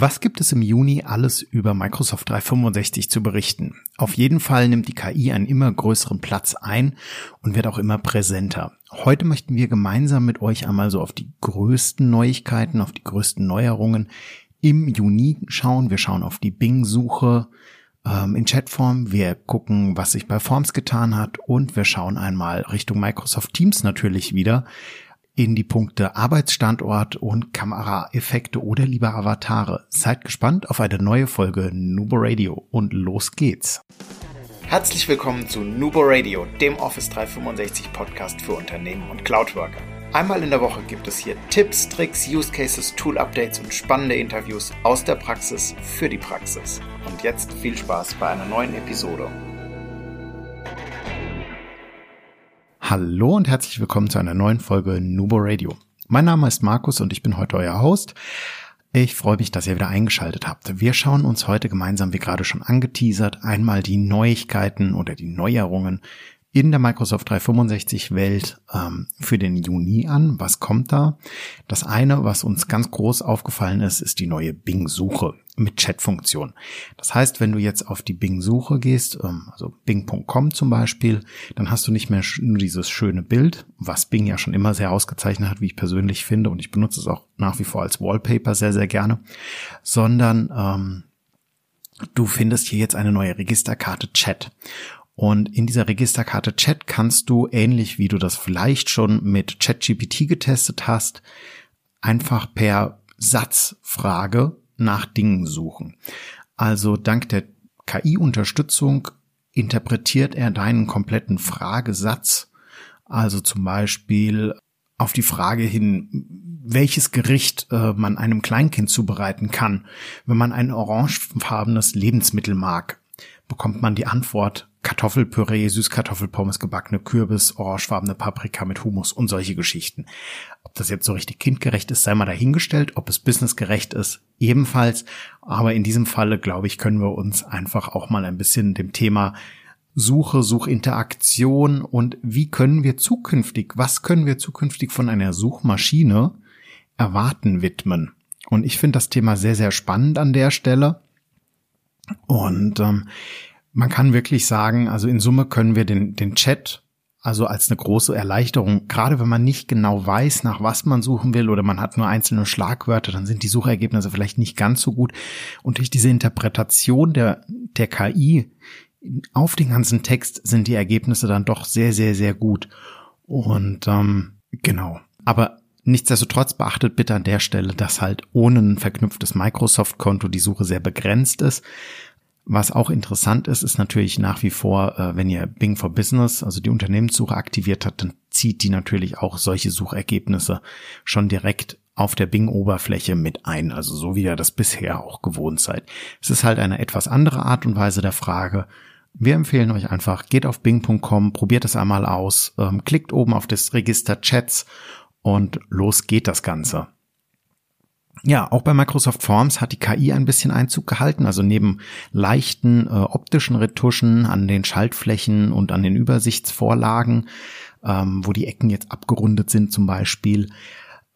Was gibt es im Juni alles über Microsoft 365 zu berichten? Auf jeden Fall nimmt die KI einen immer größeren Platz ein und wird auch immer präsenter. Heute möchten wir gemeinsam mit euch einmal so auf die größten Neuigkeiten, auf die größten Neuerungen im Juni schauen. Wir schauen auf die Bing-Suche ähm, in Chatform. Wir gucken, was sich bei Forms getan hat und wir schauen einmal Richtung Microsoft Teams natürlich wieder in die Punkte Arbeitsstandort und Kameraeffekte oder lieber Avatare. Seid gespannt auf eine neue Folge Nubo Radio und los geht's. Herzlich willkommen zu Nubo Radio, dem Office 365 Podcast für Unternehmen und Cloudworker. Einmal in der Woche gibt es hier Tipps, Tricks, Use Cases, Tool Updates und spannende Interviews aus der Praxis für die Praxis. Und jetzt viel Spaß bei einer neuen Episode. Hallo und herzlich willkommen zu einer neuen Folge Nubo Radio. Mein Name ist Markus und ich bin heute euer Host. Ich freue mich, dass ihr wieder eingeschaltet habt. Wir schauen uns heute gemeinsam, wie gerade schon angeteasert, einmal die Neuigkeiten oder die Neuerungen in der Microsoft 365 Welt ähm, für den Juni an. Was kommt da? Das eine, was uns ganz groß aufgefallen ist, ist die neue Bing-Suche mit Chat-Funktion. Das heißt, wenn du jetzt auf die Bing-Suche gehst, ähm, also bing.com zum Beispiel, dann hast du nicht mehr nur dieses schöne Bild, was Bing ja schon immer sehr ausgezeichnet hat, wie ich persönlich finde, und ich benutze es auch nach wie vor als Wallpaper sehr, sehr gerne, sondern ähm, du findest hier jetzt eine neue Registerkarte Chat. Und in dieser Registerkarte Chat kannst du, ähnlich wie du das vielleicht schon mit ChatGPT getestet hast, einfach per Satzfrage nach Dingen suchen. Also dank der KI-Unterstützung interpretiert er deinen kompletten Fragesatz. Also zum Beispiel auf die Frage hin, welches Gericht äh, man einem Kleinkind zubereiten kann, wenn man ein orangefarbenes Lebensmittel mag, bekommt man die Antwort Kartoffelpüree, Süßkartoffelpommes, gebackene Kürbis, orangefarbene Paprika mit Humus und solche Geschichten. Ob das jetzt so richtig kindgerecht ist, sei mal dahingestellt. Ob es businessgerecht ist, ebenfalls. Aber in diesem Falle, glaube ich, können wir uns einfach auch mal ein bisschen dem Thema Suche, Suchinteraktion und wie können wir zukünftig, was können wir zukünftig von einer Suchmaschine erwarten widmen. Und ich finde das Thema sehr, sehr spannend an der Stelle. Und ähm, man kann wirklich sagen, also in Summe können wir den, den Chat also als eine große Erleichterung, gerade wenn man nicht genau weiß, nach was man suchen will oder man hat nur einzelne Schlagwörter, dann sind die Suchergebnisse vielleicht nicht ganz so gut. Und durch diese Interpretation der, der KI auf den ganzen Text sind die Ergebnisse dann doch sehr, sehr, sehr gut. Und ähm, genau. Aber nichtsdestotrotz beachtet bitte an der Stelle, dass halt ohne ein verknüpftes Microsoft-Konto die Suche sehr begrenzt ist. Was auch interessant ist, ist natürlich nach wie vor, äh, wenn ihr Bing for Business, also die Unternehmenssuche aktiviert habt, dann zieht die natürlich auch solche Suchergebnisse schon direkt auf der Bing-Oberfläche mit ein, also so wie ihr das bisher auch gewohnt seid. Es ist halt eine etwas andere Art und Weise der Frage. Wir empfehlen euch einfach, geht auf bing.com, probiert es einmal aus, ähm, klickt oben auf das Register Chats und los geht das Ganze. Ja, auch bei Microsoft Forms hat die KI ein bisschen Einzug gehalten. Also neben leichten äh, optischen Retuschen an den Schaltflächen und an den Übersichtsvorlagen, ähm, wo die Ecken jetzt abgerundet sind zum Beispiel,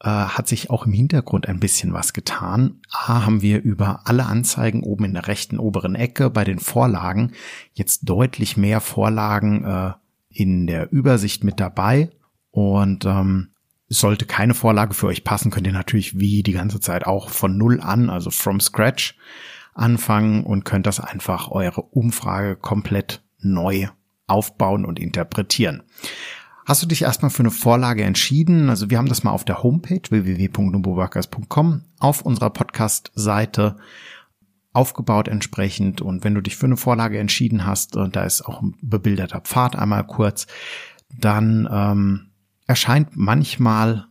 äh, hat sich auch im Hintergrund ein bisschen was getan. A haben wir über alle Anzeigen oben in der rechten oberen Ecke bei den Vorlagen jetzt deutlich mehr Vorlagen äh, in der Übersicht mit dabei. Und ähm, sollte keine Vorlage für euch passen, könnt ihr natürlich wie die ganze Zeit auch von Null an, also from scratch, anfangen und könnt das einfach eure Umfrage komplett neu aufbauen und interpretieren. Hast du dich erstmal für eine Vorlage entschieden? Also wir haben das mal auf der Homepage www.nuboworkers.com auf unserer Podcast-Seite aufgebaut entsprechend. Und wenn du dich für eine Vorlage entschieden hast, und da ist auch ein bebilderter Pfad einmal kurz, dann ähm, erscheint manchmal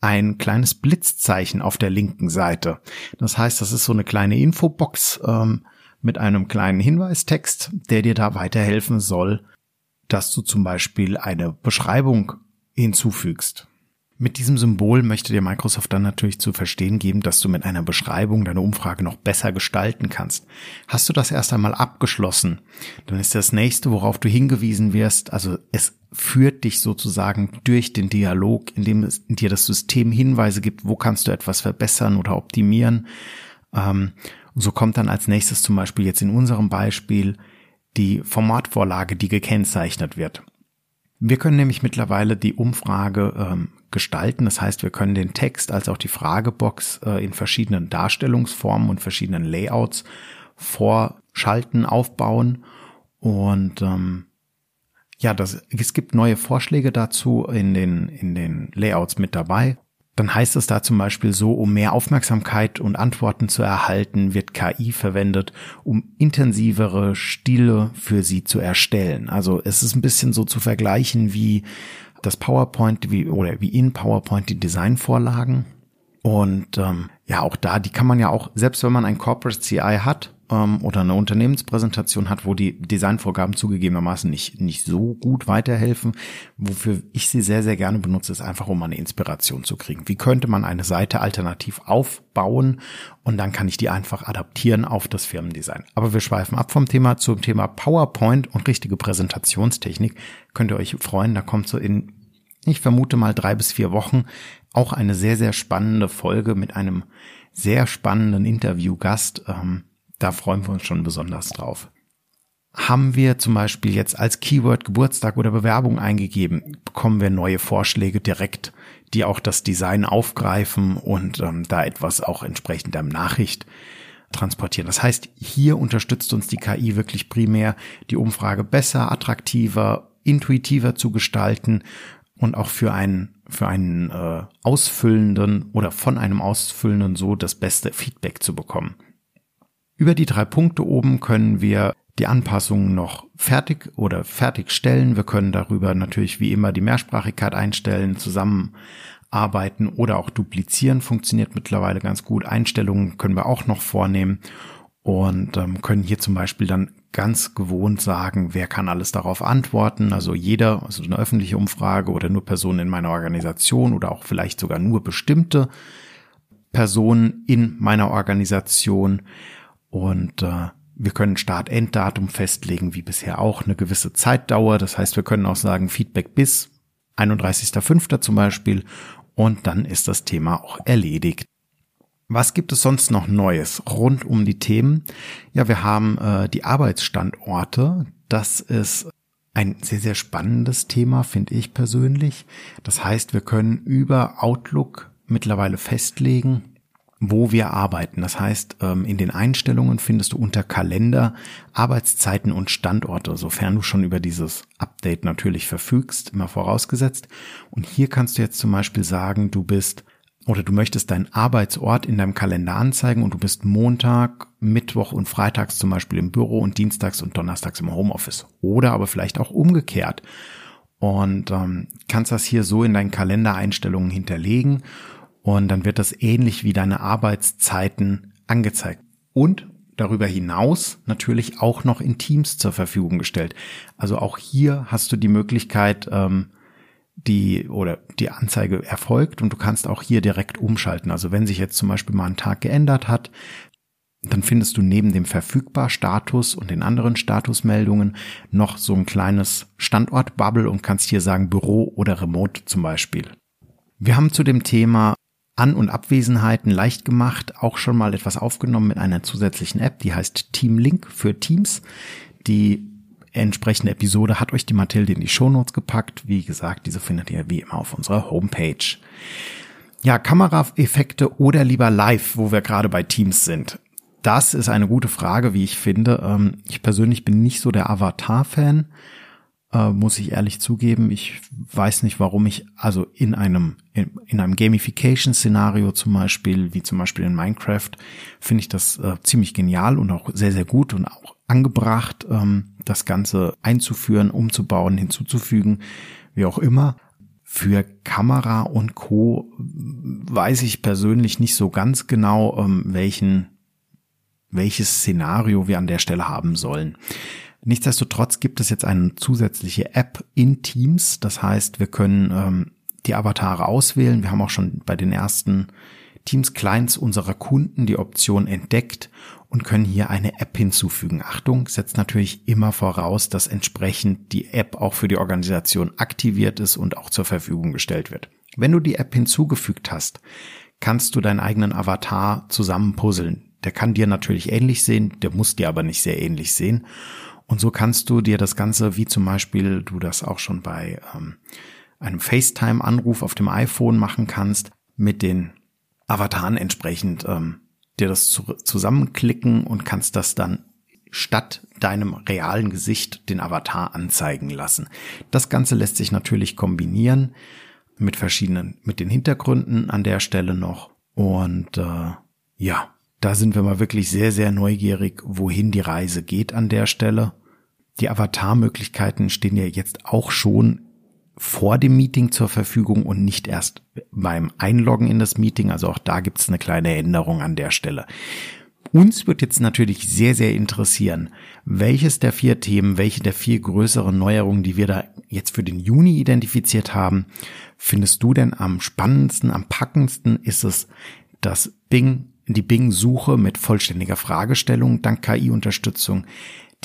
ein kleines Blitzzeichen auf der linken Seite. Das heißt, das ist so eine kleine Infobox ähm, mit einem kleinen Hinweistext, der dir da weiterhelfen soll, dass du zum Beispiel eine Beschreibung hinzufügst. Mit diesem Symbol möchte dir Microsoft dann natürlich zu verstehen geben, dass du mit einer Beschreibung deine Umfrage noch besser gestalten kannst. Hast du das erst einmal abgeschlossen, dann ist das nächste, worauf du hingewiesen wirst, also es führt dich sozusagen durch den Dialog, indem es dir das System Hinweise gibt, wo kannst du etwas verbessern oder optimieren. Ähm, so kommt dann als nächstes zum Beispiel jetzt in unserem Beispiel die Formatvorlage, die gekennzeichnet wird. Wir können nämlich mittlerweile die Umfrage ähm, gestalten. Das heißt, wir können den Text als auch die Fragebox äh, in verschiedenen Darstellungsformen und verschiedenen Layouts vorschalten, aufbauen. Und ähm, ja, das, es gibt neue Vorschläge dazu in den, in den Layouts mit dabei dann heißt es da zum Beispiel so, um mehr Aufmerksamkeit und Antworten zu erhalten, wird KI verwendet, um intensivere Stile für sie zu erstellen. Also es ist ein bisschen so zu vergleichen wie das PowerPoint wie, oder wie in PowerPoint die Designvorlagen. Und ähm, ja, auch da, die kann man ja auch, selbst wenn man ein Corporate CI hat, ähm, oder eine Unternehmenspräsentation hat, wo die Designvorgaben zugegebenermaßen nicht, nicht so gut weiterhelfen. Wofür ich sie sehr, sehr gerne benutze, ist einfach, um eine Inspiration zu kriegen. Wie könnte man eine Seite alternativ aufbauen? Und dann kann ich die einfach adaptieren auf das Firmendesign. Aber wir schweifen ab vom Thema zum Thema PowerPoint und richtige Präsentationstechnik. Könnt ihr euch freuen, da kommt so in ich vermute mal drei bis vier Wochen auch eine sehr, sehr spannende Folge mit einem sehr spannenden Interviewgast. Ähm, da freuen wir uns schon besonders drauf. Haben wir zum Beispiel jetzt als Keyword Geburtstag oder Bewerbung eingegeben, bekommen wir neue Vorschläge direkt, die auch das Design aufgreifen und ähm, da etwas auch entsprechend der Nachricht transportieren. Das heißt, hier unterstützt uns die KI wirklich primär, die Umfrage besser, attraktiver, intuitiver zu gestalten und auch für einen für einen äh, ausfüllenden oder von einem ausfüllenden so das beste Feedback zu bekommen. Über die drei Punkte oben können wir die Anpassungen noch fertig oder fertigstellen. Wir können darüber natürlich wie immer die Mehrsprachigkeit einstellen, zusammenarbeiten oder auch duplizieren. Funktioniert mittlerweile ganz gut. Einstellungen können wir auch noch vornehmen und ähm, können hier zum Beispiel dann ganz gewohnt sagen, wer kann alles darauf antworten. Also jeder, also eine öffentliche Umfrage oder nur Personen in meiner Organisation oder auch vielleicht sogar nur bestimmte Personen in meiner Organisation. Und äh, wir können Start-End-Datum festlegen, wie bisher auch, eine gewisse Zeitdauer. Das heißt, wir können auch sagen, Feedback bis 31.05. zum Beispiel. Und dann ist das Thema auch erledigt. Was gibt es sonst noch Neues rund um die Themen? Ja, wir haben äh, die Arbeitsstandorte. Das ist ein sehr, sehr spannendes Thema, finde ich persönlich. Das heißt, wir können über Outlook mittlerweile festlegen, wo wir arbeiten. Das heißt, ähm, in den Einstellungen findest du unter Kalender Arbeitszeiten und Standorte, sofern du schon über dieses Update natürlich verfügst, immer vorausgesetzt. Und hier kannst du jetzt zum Beispiel sagen, du bist oder du möchtest deinen Arbeitsort in deinem Kalender anzeigen und du bist Montag, Mittwoch und Freitags zum Beispiel im Büro und Dienstags und Donnerstags im Homeoffice. Oder aber vielleicht auch umgekehrt. Und ähm, kannst das hier so in deinen Kalendereinstellungen hinterlegen und dann wird das ähnlich wie deine Arbeitszeiten angezeigt. Und darüber hinaus natürlich auch noch in Teams zur Verfügung gestellt. Also auch hier hast du die Möglichkeit, ähm, die oder die Anzeige erfolgt und du kannst auch hier direkt umschalten. Also wenn sich jetzt zum Beispiel mal ein Tag geändert hat, dann findest du neben dem Verfügbar-Status und den anderen Statusmeldungen noch so ein kleines Standort-Bubble und kannst hier sagen Büro oder Remote zum Beispiel. Wir haben zu dem Thema an- und Abwesenheiten leicht gemacht, auch schon mal etwas aufgenommen mit einer zusätzlichen App, die heißt Team Link für Teams. Die entsprechende Episode hat euch die Mathilde in die Shownotes gepackt. Wie gesagt, diese findet ihr wie immer auf unserer Homepage. Ja, Kameraeffekte oder lieber live, wo wir gerade bei Teams sind. Das ist eine gute Frage, wie ich finde. Ähm, ich persönlich bin nicht so der Avatar-Fan äh, muss ich ehrlich zugeben. Ich weiß nicht, warum ich also in einem in, in einem Gamification-Szenario zum Beispiel, wie zum Beispiel in Minecraft, finde ich das äh, ziemlich genial und auch sehr sehr gut und auch angebracht, ähm, das Ganze einzuführen, umzubauen, hinzuzufügen, wie auch immer. Für Kamera und Co. weiß ich persönlich nicht so ganz genau, ähm, welchen welches Szenario wir an der Stelle haben sollen. Nichtsdestotrotz gibt es jetzt eine zusätzliche App in Teams. Das heißt, wir können ähm, die Avatare auswählen. Wir haben auch schon bei den ersten Teams Clients unserer Kunden die Option entdeckt und können hier eine App hinzufügen. Achtung, setzt natürlich immer voraus, dass entsprechend die App auch für die Organisation aktiviert ist und auch zur Verfügung gestellt wird. Wenn du die App hinzugefügt hast, kannst du deinen eigenen Avatar zusammenpuzzeln. Der kann dir natürlich ähnlich sehen, der muss dir aber nicht sehr ähnlich sehen. Und so kannst du dir das Ganze, wie zum Beispiel du das auch schon bei ähm, einem FaceTime-Anruf auf dem iPhone machen kannst, mit den Avataren entsprechend ähm, dir das zu, zusammenklicken und kannst das dann statt deinem realen Gesicht den Avatar anzeigen lassen. Das Ganze lässt sich natürlich kombinieren mit verschiedenen, mit den Hintergründen an der Stelle noch. Und äh, ja, da sind wir mal wirklich sehr, sehr neugierig, wohin die Reise geht an der Stelle. Die Avatar-Möglichkeiten stehen ja jetzt auch schon vor dem Meeting zur Verfügung und nicht erst beim Einloggen in das Meeting. Also auch da gibt es eine kleine Änderung an der Stelle. Uns wird jetzt natürlich sehr, sehr interessieren, welches der vier Themen, welche der vier größeren Neuerungen, die wir da jetzt für den Juni identifiziert haben, findest du denn am spannendsten, am packendsten? Ist es das Bing, die Bing-Suche mit vollständiger Fragestellung dank KI-Unterstützung,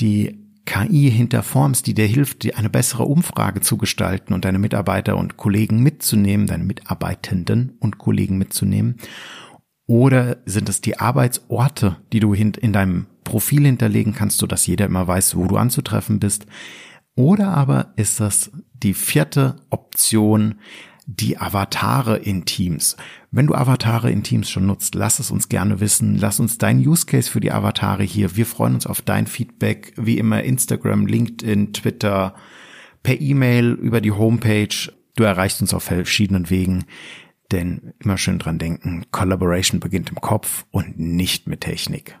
die KI hinter Forms, die dir hilft, dir eine bessere Umfrage zu gestalten und deine Mitarbeiter und Kollegen mitzunehmen, deine Mitarbeitenden und Kollegen mitzunehmen? Oder sind es die Arbeitsorte, die du in deinem Profil hinterlegen kannst, so dass jeder immer weiß, wo du anzutreffen bist? Oder aber ist das die vierte Option, die Avatare in Teams. Wenn du Avatare in Teams schon nutzt, lass es uns gerne wissen. Lass uns dein Use Case für die Avatare hier. Wir freuen uns auf dein Feedback, wie immer Instagram, LinkedIn, Twitter, per E-Mail, über die Homepage. Du erreichst uns auf verschiedenen Wegen. Denn immer schön dran denken, Collaboration beginnt im Kopf und nicht mit Technik.